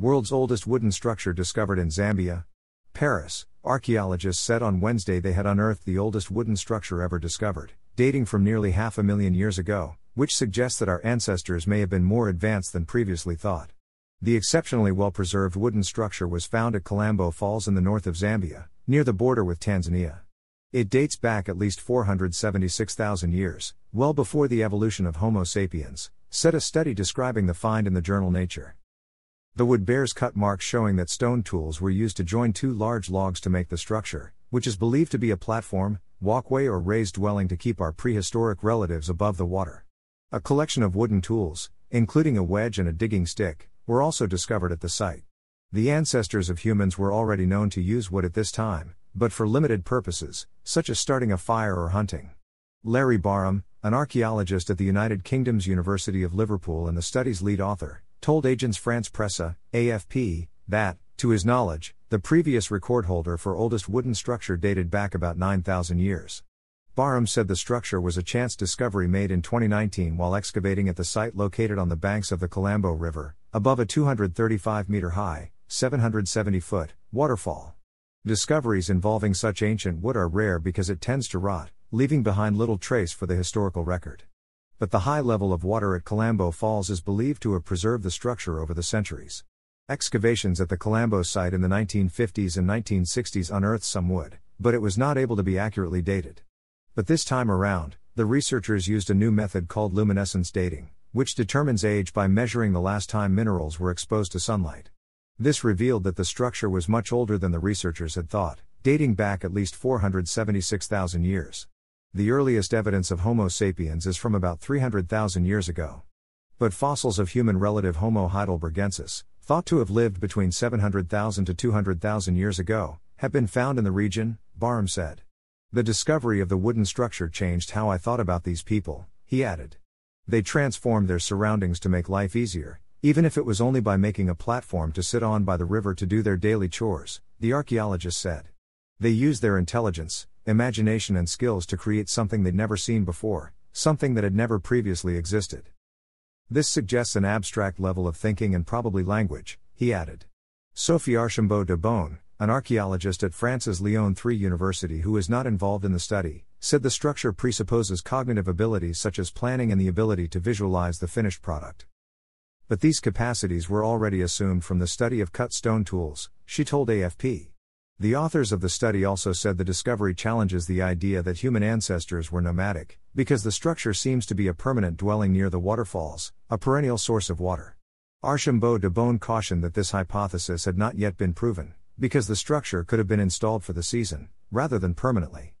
World's oldest wooden structure discovered in Zambia. Paris. Archaeologists said on Wednesday they had unearthed the oldest wooden structure ever discovered, dating from nearly half a million years ago, which suggests that our ancestors may have been more advanced than previously thought. The exceptionally well preserved wooden structure was found at Kalambo Falls in the north of Zambia, near the border with Tanzania. It dates back at least 476,000 years, well before the evolution of Homo sapiens, said a study describing the find in the journal Nature. The wood bears cut marks showing that stone tools were used to join two large logs to make the structure, which is believed to be a platform, walkway, or raised dwelling to keep our prehistoric relatives above the water. A collection of wooden tools, including a wedge and a digging stick, were also discovered at the site. The ancestors of humans were already known to use wood at this time, but for limited purposes, such as starting a fire or hunting. Larry Barham, an archaeologist at the United Kingdom's University of Liverpool and the study's lead author, told Agence France Presse, AFP, that, to his knowledge, the previous record holder for oldest wooden structure dated back about 9,000 years. Barham said the structure was a chance discovery made in 2019 while excavating at the site located on the banks of the Kalambo River, above a 235 meter high, 770 foot, waterfall. Discoveries involving such ancient wood are rare because it tends to rot, leaving behind little trace for the historical record but the high level of water at Kalambo Falls is believed to have preserved the structure over the centuries. Excavations at the Kalambo site in the 1950s and 1960s unearthed some wood, but it was not able to be accurately dated. But this time around, the researchers used a new method called luminescence dating, which determines age by measuring the last time minerals were exposed to sunlight. This revealed that the structure was much older than the researchers had thought, dating back at least 476,000 years. The earliest evidence of Homo sapiens is from about 300,000 years ago. But fossils of human relative Homo heidelbergensis, thought to have lived between 700,000 to 200,000 years ago, have been found in the region, Barham said. The discovery of the wooden structure changed how I thought about these people, he added. They transformed their surroundings to make life easier, even if it was only by making a platform to sit on by the river to do their daily chores, the archaeologist said. They used their intelligence, imagination, and skills to create something they'd never seen before, something that had never previously existed. This suggests an abstract level of thinking and probably language, he added. Sophie Archambault de Beaune, an archaeologist at France's Lyon 3 University who is not involved in the study, said the structure presupposes cognitive abilities such as planning and the ability to visualize the finished product. But these capacities were already assumed from the study of cut stone tools, she told AFP. The authors of the study also said the discovery challenges the idea that human ancestors were nomadic, because the structure seems to be a permanent dwelling near the waterfalls, a perennial source of water. Archambault de Beaune cautioned that this hypothesis had not yet been proven, because the structure could have been installed for the season, rather than permanently.